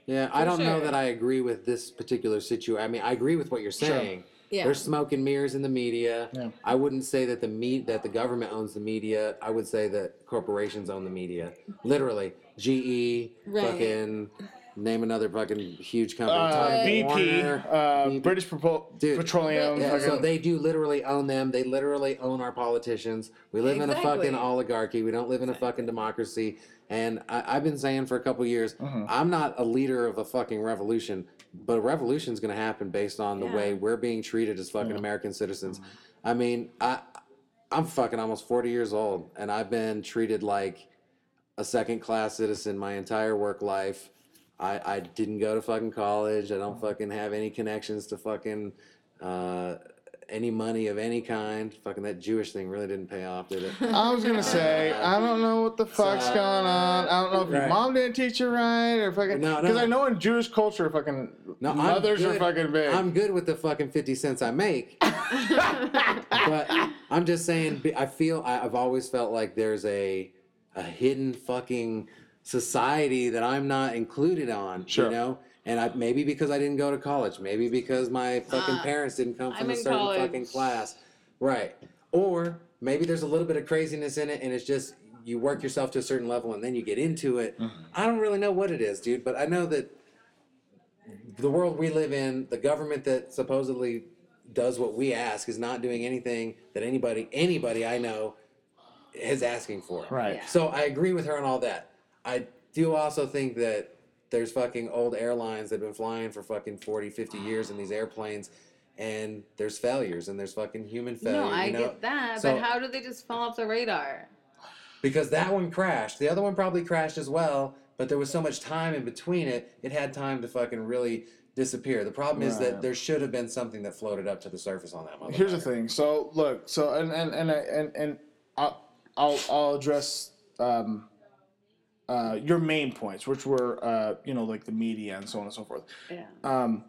Yeah, I don't know sure. that I agree with this particular situation. I mean, I agree with what you're saying. Yeah. There's smoke and mirrors in the media. Yeah. I wouldn't say that the me- that the government owns the media. I would say that corporations own the media. Literally, GE, Right. fucking name another fucking huge company. Uh, Time BP, Warner, uh, BP. British Pepo- Dude. Petroleum. Yeah, fucking- so they do literally own them. They literally own our politicians. We live in a Exactly. fucking oligarchy. We don't live in a fucking democracy. And I, I've been saying for a couple years, Mm-hmm. I'm not a leader of a fucking revolution, but a revolution's going to happen based on the Yeah. way we're being treated as fucking American citizens. I mean, I, I'm fucking almost 40 years old, and I've been treated like a second class citizen my entire work life. I, I didn't go to fucking college. I don't mm-hmm. fucking have any connections to fucking uh, any money of any kind. Fucking that Jewish thing really didn't pay off, did it? (laughs) I was gonna uh, say uh, I don't know what the fuck's So- going on. I don't know if your Right. mom didn't teach you right or fucking. No, no. Because I know in Jewish culture, fucking No, I'm mothers are good- fucking big. I'm good with the fucking 50 cents I make. (laughs) but I'm just saying, be- I feel, I- I've always felt like there's a, a hidden fucking society that I'm not included on. Sure. You know. And I, maybe because I didn't go to college, maybe because my fucking Ah, parents didn't come from I'm a certain college. fucking class, right? Or maybe there's a little bit of craziness in it, and it's just you work yourself to a certain level, and then you get into it. Mm-hmm. I don't really know what it is, dude, but I know that the world we live in, the government that supposedly does what we ask is not doing anything that anybody anybody I know is asking for. Right. Yeah. So I agree with her on all that. I do also think that there's fucking old airlines that have been flying for fucking 40, 50 years in these airplanes and there's failures and there's fucking human failure. No, I you know? get that, So- but how do they just fall off the radar? Because that one crashed. The other one probably crashed as well, but there was so much time in between it, it had time to fucking really disappear. The problem is that there should have been something that floated up to the surface on that motherfucker. Here's the thing. So look. So and and and I- and and I'll I'll, I'll address um, uh, your main points, which were uh, you know like the media and so on and so forth. Yeah. Um,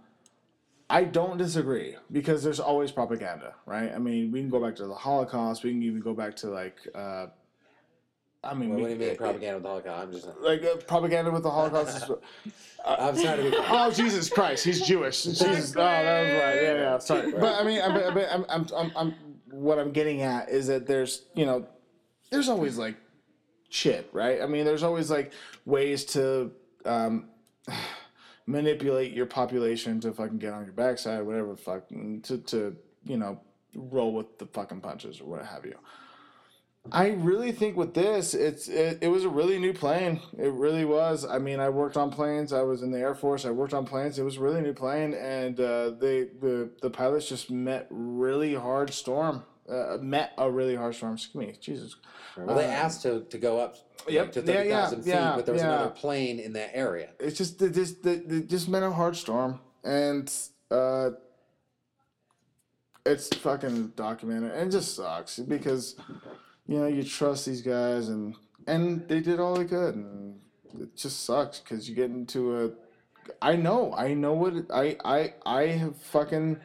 I don't disagree because there's always propaganda, right? I mean, we can go back to the Holocaust. We can even go back to like, uh, I mean, Well, we- what do you mean propaganda with the Holocaust? I'm just Like uh, propaganda with the Holocaust. is- (laughs) I'm trying to be (laughs) oh Jesus Christ, he's Jewish. Jesus, oh, that was right. Yeah, yeah. Sorry, but I mean, I'm, I'm, I'm, I'm, I'm, what I'm getting at is that there's, you know, there's always like shit, right? I mean, there's always like ways to um, (sighs) manipulate your population to fucking get on your backside, whatever, fucking to, to, you know, roll with the fucking punches or what have you. I really think with this, it's it, it was a really new plane. It really was. I mean, I worked on planes. I was in the Air Force. I worked on planes. It was a really new plane, and uh, they the the pilots just met really hard storm. Uh, met a really hard storm. Excuse me, Jesus. Well, they Uh, asked to, to go up Yep. to Yeah, yeah, thousand feet, yeah, but there was yeah. another plane in that area. It's just they just they, they just met a hard storm, and uh, it's fucking documented. And it just sucks because you know you trust these guys, and and they did all they could, and it just sucks because you get into a. I know, I know what it, I I I have fucking.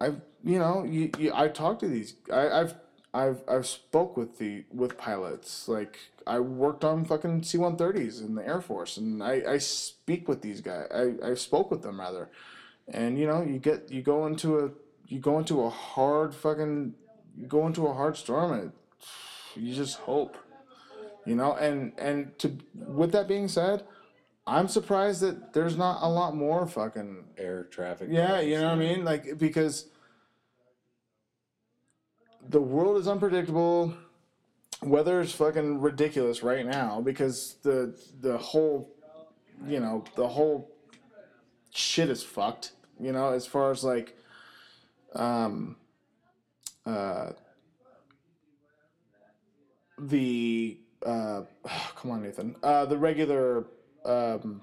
I've you know you, you I talked to these I, I've I've I've spoke with the with pilots like I worked on fucking C one thirties in the Air Force and I, I speak with these guys I, I spoke with them rather and you know you get you go into a you go into a hard fucking you go into a hard storm and you just hope you know and and to with that being said I'm surprised that there's not a lot more fucking Air traffic. yeah, you know what I mean? Like because the world is unpredictable. Weather is fucking ridiculous right now because the the whole you know, the whole shit is fucked, you know, as far as like um uh the uh (sighs) come on Nathan. Uh the regular um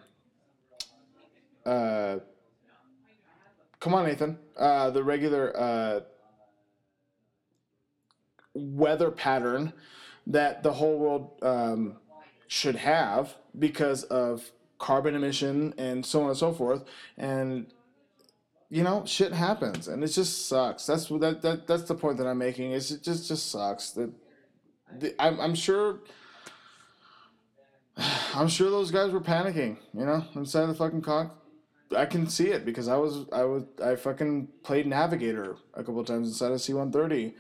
uh come on nathan uh the regular uh weather pattern that the whole world um should have because of carbon emission and so on and so forth. And you know shit happens and it just sucks. That's that, that that's the point that i'm making. Is it just just sucks that the, I'm, I'm sure (sighs) i'm sure those guys were panicking you know inside the fucking cock. I can see it because I was I was I fucking played Navigator a couple times inside of C one thirty,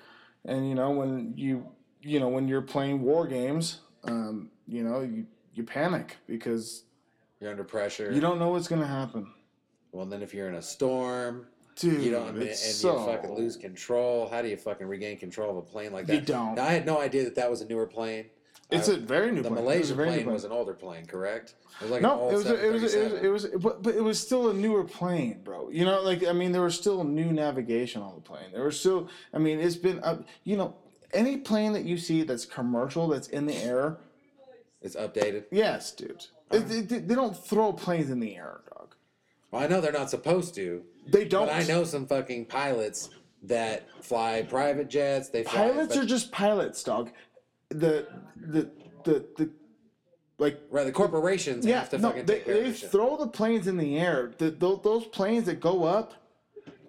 and you know when you you know when you're playing war games, um, you know you you panic because You're under pressure. you don't know what's gonna happen, Well, then if you're in a storm, dude. you don't, and, and it's you fucking lose control. How do you fucking regain control of a plane like that? You don't. Now, I had no idea that that was a newer plane. It's I- a very new the plane. It was Malaysian very plane plane. was an older plane, correct? It was like an No, old it was, a, it was, it was, it was, but, but it was still a newer plane, bro. You know, like I mean, there was still new navigation on the plane. There was still, I mean, it's been, uh, you know, any plane that you see that's commercial that's in the air, It's updated. yes, dude. It- it- they, don't throw planes in the air, dog. Well, I know they're not supposed to, They don't. but I know some fucking pilots that fly private jets. They fly, pilots are just pilots, dog. The the the the like right. The corporations yeah, have to no, fucking they, take care they shit. throw the planes in the air. The, those, those planes that go up,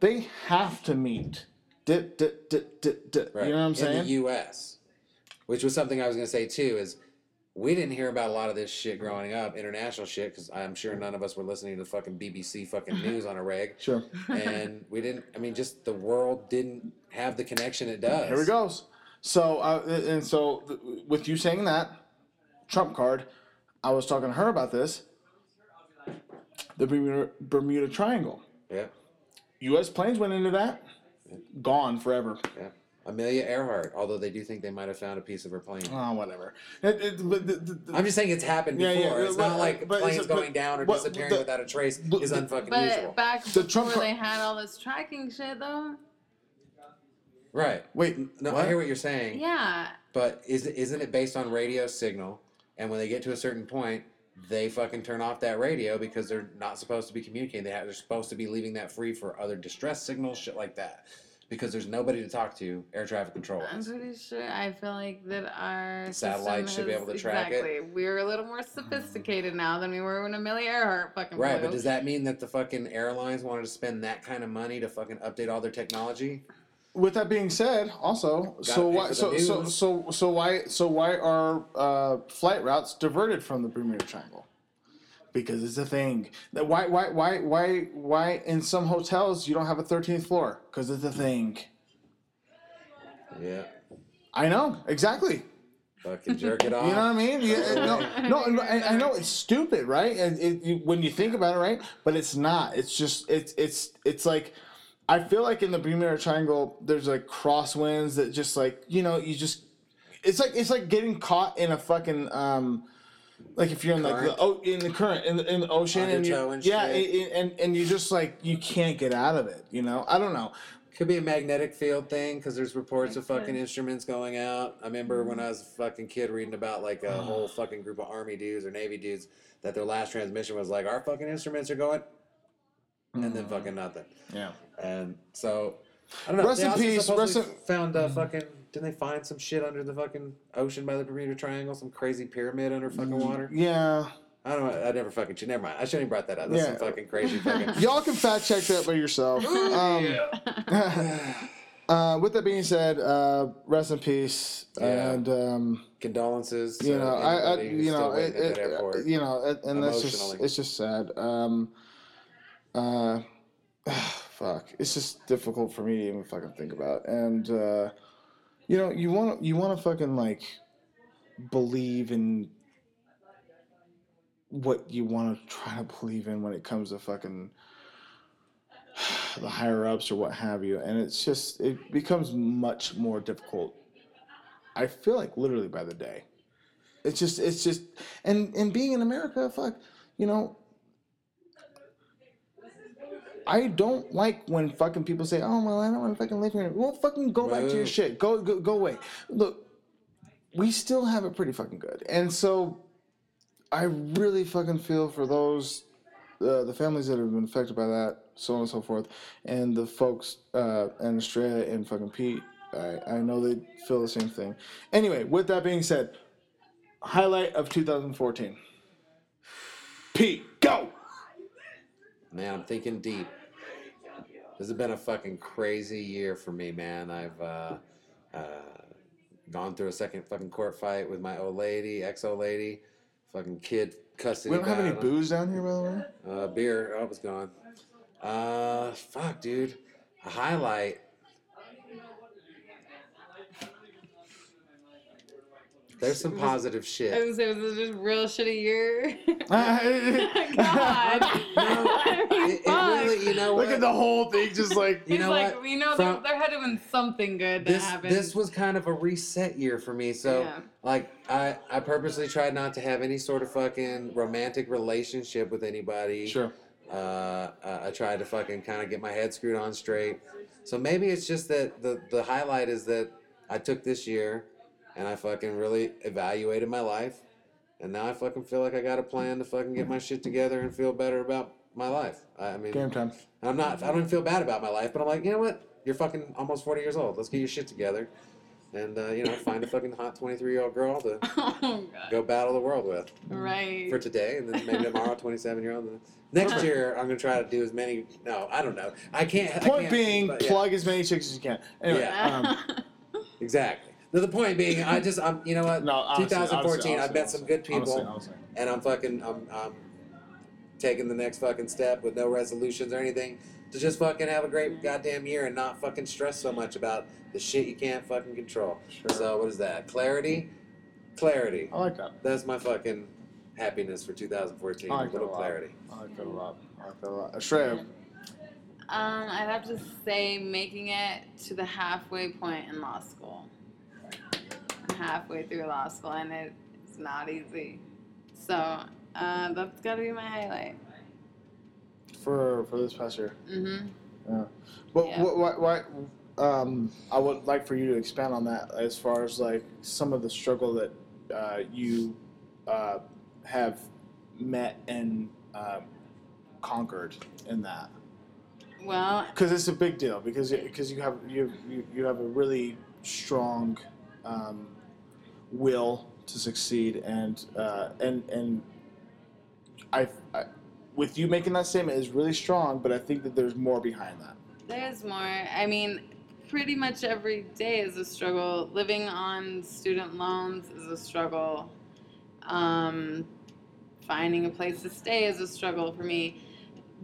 they have to meet. D- d- d- d- d- Right. You know what I'm In saying? the U.S., which was something I was going to say too, is we didn't hear about a lot of this shit growing up, international shit, because I'm sure none of us were listening to the fucking BBC fucking (laughs) news on a reg. Sure. And we didn't. I mean, just the world didn't have the connection it does. Here we goes. So, uh, and so th- with you saying that, Trump card, I was talking to her about this. The Bermuda, Bermuda Triangle. Yeah, U.S. planes went into that, gone forever. yeah. Amelia Earhart, although they do think they might have found a piece of her plane. Oh, whatever. It- it- but the- the- the- I'm just saying it's happened before. yeah, it's but- not like but planes it's but- going down or but disappearing the- without a trace the- is the- unfucking But usual. back The before Trump pro- they had all this tracking shit, though. Right. Wait, No, what? I hear what you're saying. Yeah. But is it, isn't it based on radio signal? And when they get to a certain point, they fucking turn off that radio because they're not supposed to be communicating. They have, they're supposed to be leaving that free for other distress signals, shit like that. Because there's nobody to talk to, air traffic control. I'm pretty sure. I feel like that our Satellites system should be able to track it. exactly. We're a little more sophisticated now than we were when Amelia Earhart fucking Right, flew. but does that mean that the fucking airlines wanted to spend that kind of money to fucking update all their technology? With that being said, also, so pay why, for the so, so, news. so, so why, so why are uh, flight routes diverted from the Bermuda Triangle? Because it's a thing. That why, why, why, why, why? In some hotels, you don't have a thirteenth floor because it's a thing. Yeah. I know exactly. Fucking jerk (laughs) it off. You know what I mean? Yeah, no, no, no, I, I know it's stupid, right? And it, you, when you think about it, right? But it's not. It's just it's it's it's like I feel like in the Bermuda Triangle, there's like crosswinds that just like you know you just it's like it's like getting caught in a fucking um like if you're in like the Current? oh in the current in the, in the ocean and you and yeah shit. and, and and you just like you can't get out of it. You know I don't know. Could be a magnetic field thing because there's reports of fucking instruments going out. I remember when I was a fucking kid reading about like a whole (sighs) fucking group of army dudes or navy dudes that their last transmission was like, our fucking instruments are going, and then fucking nothing. Yeah. And so I don't know. Rest they in also peace, supposedly rest in- found uh, fucking. Didn't they find some shit under the fucking ocean by the Bermuda Triangle? Some crazy pyramid under fucking water. Yeah. I don't know. I never fucking. Never mind. I shouldn't have brought that up. That's Yeah. some fucking crazy (laughs) fucking. Y'all can fact check that by yourself. (laughs) Um, (laughs) uh, with that being said, uh, rest in peace, Yeah. and um, Condolences. you know, I, I you know, still it, it, you know, it, and that's just Emotionally. it's just sad. Um, uh, (sighs) fuck, it's just difficult for me to even fucking think about, and uh, you know, you want you want to fucking like believe in what you want to try to believe in when it comes to fucking (sighs) the higher ups or what have you. And it's just it becomes much more difficult i feel like literally by the day. It's just it's just and and being in america fuck you know I don't like when fucking people say, "Oh well, I don't want to fucking live here." Well, fucking go back to your shit. Go go go away. Look, we still have it pretty fucking good, and so I really fucking feel for those uh, the families that have been affected by that, so on and so forth, and the folks uh, and Astraea and fucking Pete. I, I know they feel the same thing. Anyway, with that being said, highlight of 2014. Pete, go. Man, I'm thinking deep. This has been a fucking crazy year for me, man. I've uh, uh, gone through a second fucking court fight with my old lady, ex old lady, fucking kid custody. We don't have any battle. booze down here, by the way. Uh, beer, oh, it was gone. Uh, fuck, dude. A highlight. There's some positive I shit. was it was just real shitty year. (laughs) (laughs) God. (laughs) No, I mean, It, it really, you know what? Look at the whole thing, just like You He's know like, what? we know From- there, there had to have been something good that this happened. this was kind of a reset year for me. So Yeah. like I I purposely tried not to have any sort of fucking romantic relationship with anybody. sure. Uh, uh, I tried to fucking kind of get my head screwed on straight. So maybe it's just that the the highlight is that I took this year and I fucking really evaluated my life. And now I fucking feel like I got a plan to fucking get my shit together and feel better about my life. I I mean, Game time. I'm not. I don't feel bad about my life, but I'm like, you know what? You're fucking almost 40 years old. Let's get your shit together, and uh, you know, find a fucking hot 23 year old girl to (laughs) oh go battle the world with Right. for today, and then maybe tomorrow, 27 year old. Next year, I'm gonna try to do as many. No, I don't know. I can't. I Point can't- being, but yeah, plug as many chicks as you can. Anyway, Yeah. um, (laughs) exactly. No, the point being, I just, I'm, you know what? No, honestly, 2014, honestly, I met honestly, some good people, honestly, honestly. and I'm fucking, I'm, I'm taking the next fucking step with no resolutions or anything to just fucking have a great goddamn year and not fucking stress so much about the shit you can't fucking control. Sure. So what is that? Clarity, clarity. I like that. That's my fucking happiness for 2014. I a like that little a clarity. I like that a lot. I like that a lot. Astraea. Um, I'd have to say making it to the halfway point in law school. Halfway through law school, and it's not easy. So uh, that's got to be my highlight. for for this past year. Mm-hmm. But Yeah. what, what, what um, I would like for you to expand on that as far as like some of the struggle that uh, you uh, have met and um, conquered in that, Well, because it's a big deal. Because because you have you, you you have a really strong um, will to succeed, and uh, and and I, I with you making that statement is really strong. But I think that there's more behind that. there's more. I mean, pretty much every day is a struggle. Living on student loans is a struggle. Um, finding a place to stay is a struggle for me.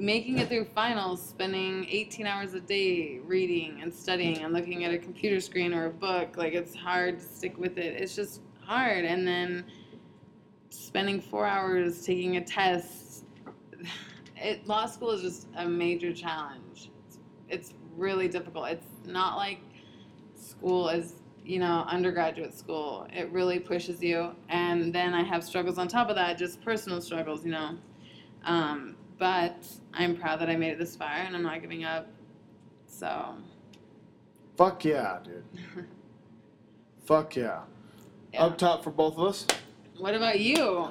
Making it through finals, spending 18 hours a day reading and studying and looking at a computer screen or a book, like it's hard to stick with it. It's just hard. And then spending four hours taking a test. (sighs) It, law school is just a major challenge. It's, it's really difficult. It's not like school is, you know, undergraduate school. It really pushes you. And then I have struggles on top of that, just personal struggles, you know. Um, but I'm proud that I made it this far and I'm not giving up. So, Fuck yeah, dude. (laughs) Fuck yeah. yeah. Up top for both of us. What about you?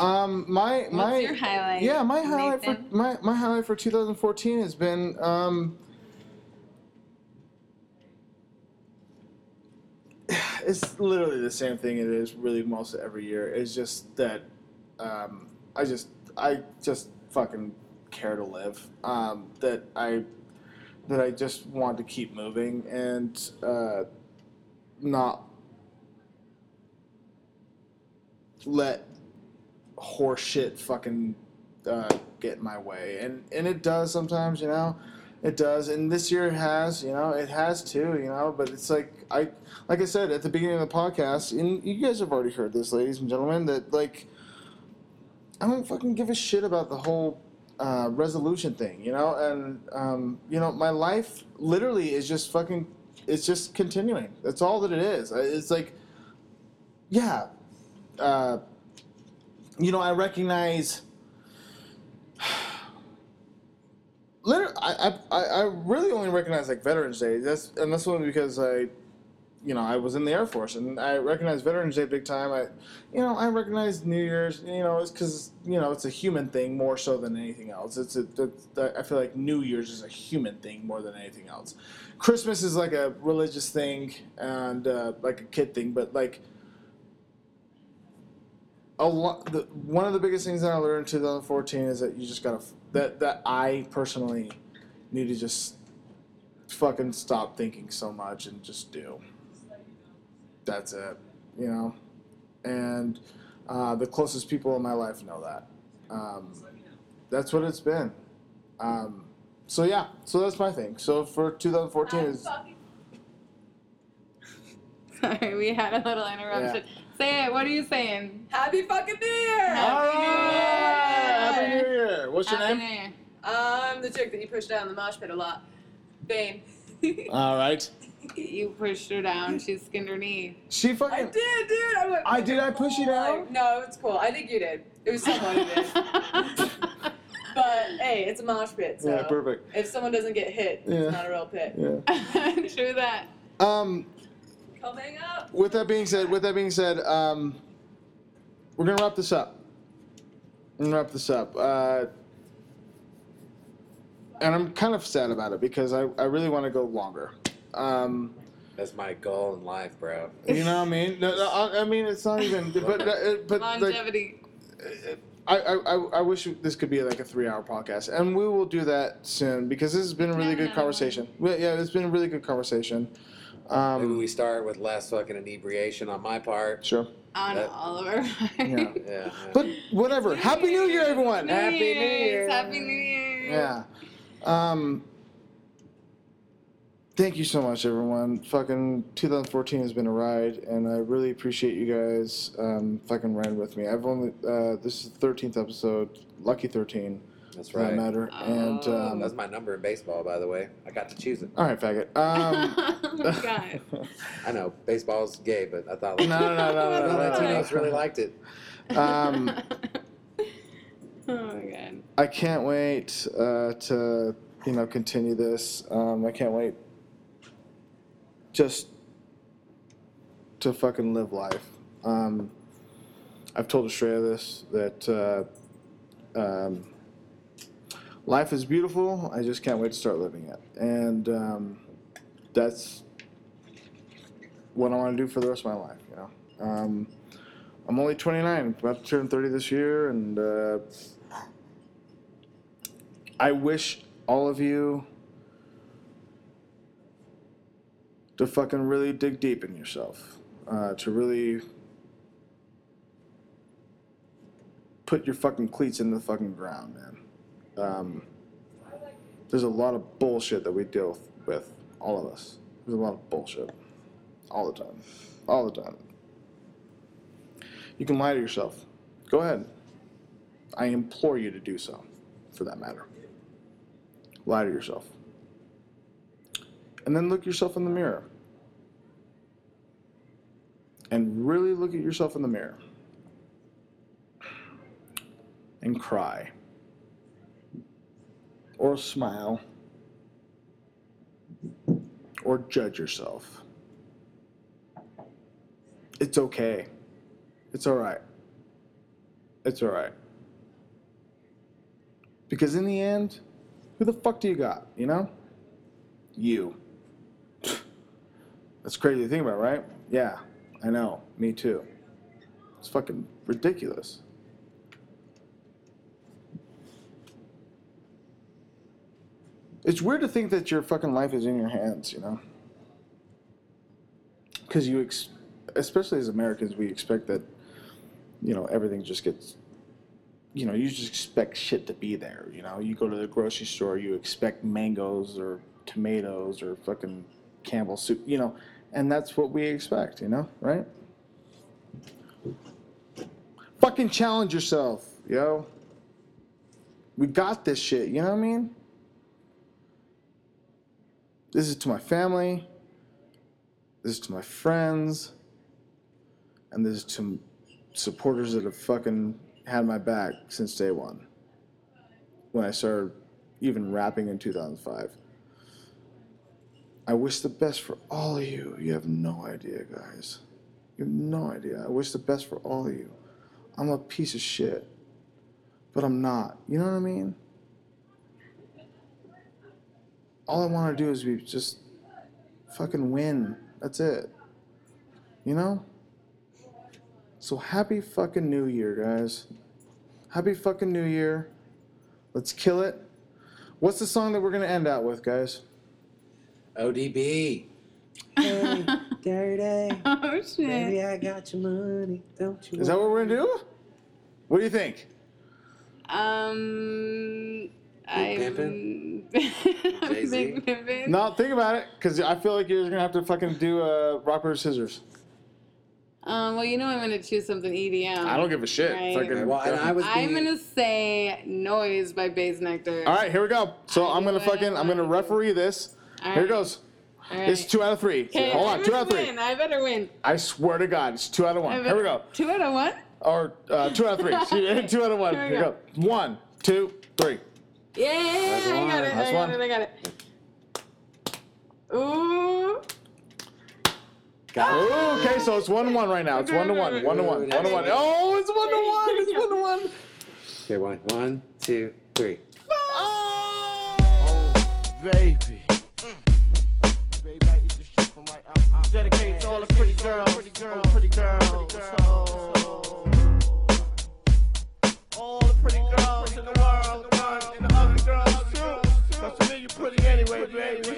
Um, my What's my your highlight? yeah, my highlight Nathan? for my my highlight for 2014 has been um. (sighs) It's literally the same thing it is really most every year. It's just that um, I just I just fucking care to live. Um, that I that I just want to keep moving and uh, not let horseshit fucking uh, get in my way. And and it does sometimes, you know. It does. And this year it has, you know, it has too, you know, but it's like I like I said at the beginning of the podcast, and you guys have already heard this, ladies and gentlemen, that like I don't fucking give a shit about the whole uh, resolution thing, you know, and um, you know, my life literally is just fucking, it's just continuing. That's all that it is. It's like, yeah, uh, you know, I recognize. (sighs) Literally, I, I, I really only recognize like Veterans Day. That's and that's only because I, you know, I was in the Air Force and I recognize Veterans Day big time. I, you know, I recognize New Year's. You know, it's because you know it's a human thing more so than anything else. It's a, it's, I feel like New Year's is a human thing more than anything else. Christmas is like a religious thing and uh, like a kid thing, but like a lot. The, one of the biggest things that I learned in 2014 is that you just gotta that that I personally need to just fucking stop thinking so much and just do. That's it, you know. And uh, the closest people in my life know that. Um, that's what it's been. Um, so yeah, so that's my thing. So for 2014 is (laughs) Sorry, we had a little interruption. Say it. What are you saying? Happy fucking New Year! all Happy New right. Happy Year. New Year. What's your name? New Year. I'm the chick that you pushed down in the mosh pit a lot. Bane. (laughs) All right. You pushed her down. She skinned her knee. She fucking. I did, dude. I went. I did. I push you down. Like, no, it's cool. I think you did. It was someone who did. (laughs) But hey, it's a mosh pit, so Yeah, perfect. if someone doesn't get hit, Yeah. it's not a real pit. Yeah. (laughs) True that. Um. Come hang up. With that being said, with that being said, um, we're gonna wrap this up. I'm gonna wrap this up. Uh, and I'm kind of sad about it because I, I really want to go longer. Um, That's my goal in life, bro. you know what I mean? No, no, I, I mean it's not even. But but like, Longevity. I, I, I- I wish this could be like a three hour podcast, and we will do that soon because this has been a really No, good no, no. conversation. Well, Yeah, it's been a really good conversation. Maybe Um, we start with less fucking inebriation on my part. sure. On That- all of our Yeah. Yeah. (laughs) yeah. But whatever. Happy New Year, everyone. Happy New Year. Happy New Year. Yeah. Um. Thank you so much, everyone. Fucking 2014 has been a ride, and I really appreciate you guys um, fucking riding with me. I've only uh, this is the 13th episode, lucky 13 That's for that right. matter. And Oh. um, That's my number in baseball, by the way. I got to choose it. all right, faggot. Um, (laughs) oh my (laughs) god. I know baseball's gay, but I thought no, (laughs) like, no, no, no, no, no, Latinos really liked it. Um, oh my god. I can't wait uh, to you know continue this. Um, I can't wait just to fucking live life. Um, I've told Astraea this that uh, um, life is beautiful. I just can't wait to start living it, and um, that's what I want to do for the rest of my life. You know. Um, I'm only 29, about to turn 30 this year, and uh, I wish all of you to fucking really dig deep in yourself, uh, to really put your fucking cleats in the fucking ground, man. Um, there's a lot of bullshit that we deal with, all of us. There's a lot of bullshit, all the time, all the time. You can lie to yourself. Go ahead. I implore you to do so, for that matter. Lie to yourself. And then look yourself in the mirror. And really look at yourself in the mirror. And cry. Or smile. Or judge yourself. It's okay. It's alright. It's alright. Because in the end, who the fuck do you got, you know? You. That's crazy to think about, right? Yeah, I know. Me too. It's fucking ridiculous. It's weird to think that your fucking life is in your hands, you know? Because you, ex- especially as Americans, we expect that, you know, everything just gets you know, you just expect shit to be there. You know, you go to the grocery store, you expect mangoes or tomatoes or fucking Campbell soup, you know, and that's what we expect, you know, right? Fucking challenge yourself, yo. We got this shit, you know what I mean? This is to my family, this is to my friends, and this is to supporters that have fucking had my back since day one. When I started even rapping in 2005. I wish the best for all of you. You have no idea, guys. You have no idea. I wish the best for all of you. I'm a piece of shit. But I'm not. You know what I mean? All I want to do is be just fucking win. That's it. You know? So happy fucking new year, guys. Happy fucking new year. Let's kill it. What's the song that we're gonna end out with, guys? ODB. Dirty. (laughs) Oh shit. Baby, I got your money. Don't you? Is that what we're gonna do? What do you think? Um, I'm Pimpin'? (laughs) Big Jay-Z? Pimpin'. No, think about it, because I feel like you're gonna have to fucking do uh, rock paper scissors. Um, well, you know I'm gonna choose something EDM. I don't give a shit. Right. Fucking- Well, and I was I'm being- gonna say "Noise" by Bassnectar. All right, here we go. So I I'm gonna do what I fucking I'm gonna referee this. All Here it goes. All right. It's two out of three. Okay, Hold I on, two out of three. Win. I better win. I swear to God, it's two out of I one. Here we go. Two out of one. Or uh, two out of three. (laughs) See, (laughs) two out of one. Here we Here we go. One, two, three. Yeah, That's I one. got it. That's I got one. it. I got it. Ooh. Oh, okay, so it's one to one right now. It's one to one. One to one. One to one. Oh, it's one to one. It's one to one. Okay, one, one, two, three. Oh, baby. All the pretty girls, pretty pretty. So, all the pretty girls in the world, and the ugly girls too. Cause to me you pretty anyway, baby.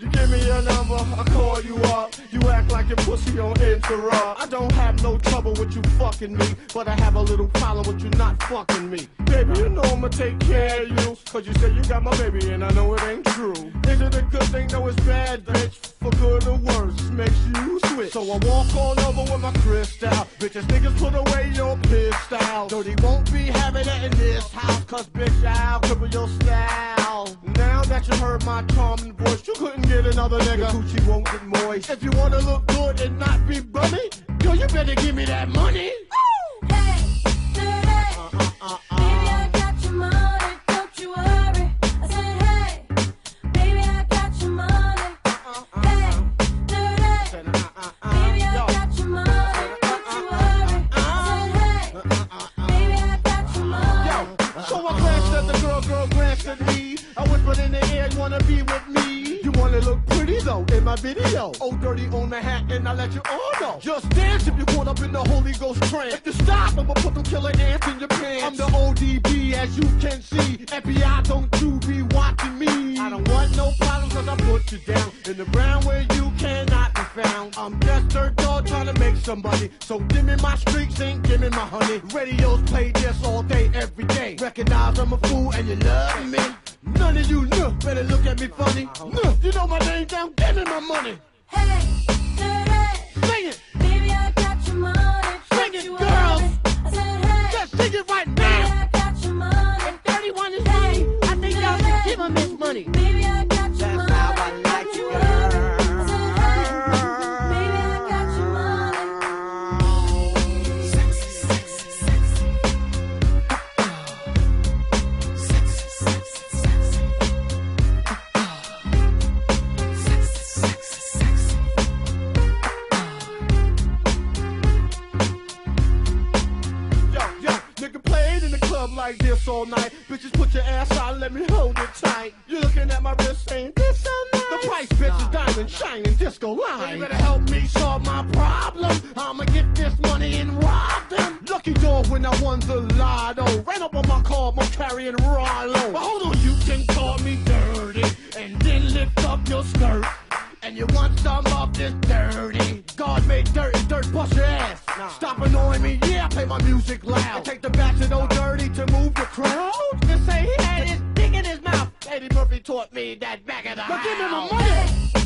You give me your number, I call you up. You act like your pussy on interrupt. I don't have no trouble with you fucking me, but I have a little problem with you not fucking me. Baby, you know I'ma take care of you, cause you say you got my baby and I know it ain't true. Is it a good thing? No, it's bad, bitch. For good or worse, makes you switch. So I walk all over with my crystal. Bitches, niggas put away your pistol. Dirty won't be having it in this house, cause bitch, I'll cripple your style. Now that you heard my charming voice, you couldn't get another nigga. Coochie won't get moist. If you wanna look good and not be bummy, yo, you better give me that money. My video. Oh, dirty on the hat, and I let you all know. Just dance if you caught up in the Holy Ghost trance. If you stop, I'ma put them killer ants in your pants. I'm the ODB, as you can see. FBI, don't you be watching me. I don't want no problems, cause I put you down in the ground where you cannot be found. I'm just dirt dog trying to make some money. So give me my streaks and give me my honey. Radios play this all day, every day. Recognize I'm a fool and you love me. None of you know, better look at me funny. No, you know my name down, give me my money. Hey, let me hold it tight. You're looking at my wrist saying, this so nice. The price, bitch, is diamond shining disco line. You better help me solve my problem. I'ma get this money and rob them. Lucky dog when I won the lotto. Ran up on my car, I'm carrying Rollo. But hold on, you can call me dirty. And then lift up your skirt. And you want some of this dirty? God made dirt and dirt bust your ass. Stop annoying me, yeah, I play my music loud. And take the taught me that back of the But give me my house. money.